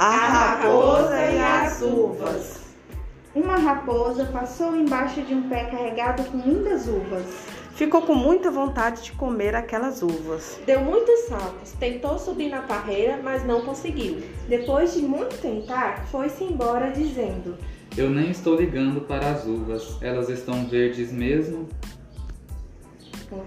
A raposa e as uvas. Uma raposa passou embaixo de um pé carregado com muitas uvas. Ficou com muita vontade de comer aquelas uvas. Deu muitos saltos, tentou subir na parreira, mas não conseguiu. Depois de muito tentar, foi-se embora dizendo: Eu nem estou ligando para as uvas, elas estão verdes mesmo. Bom.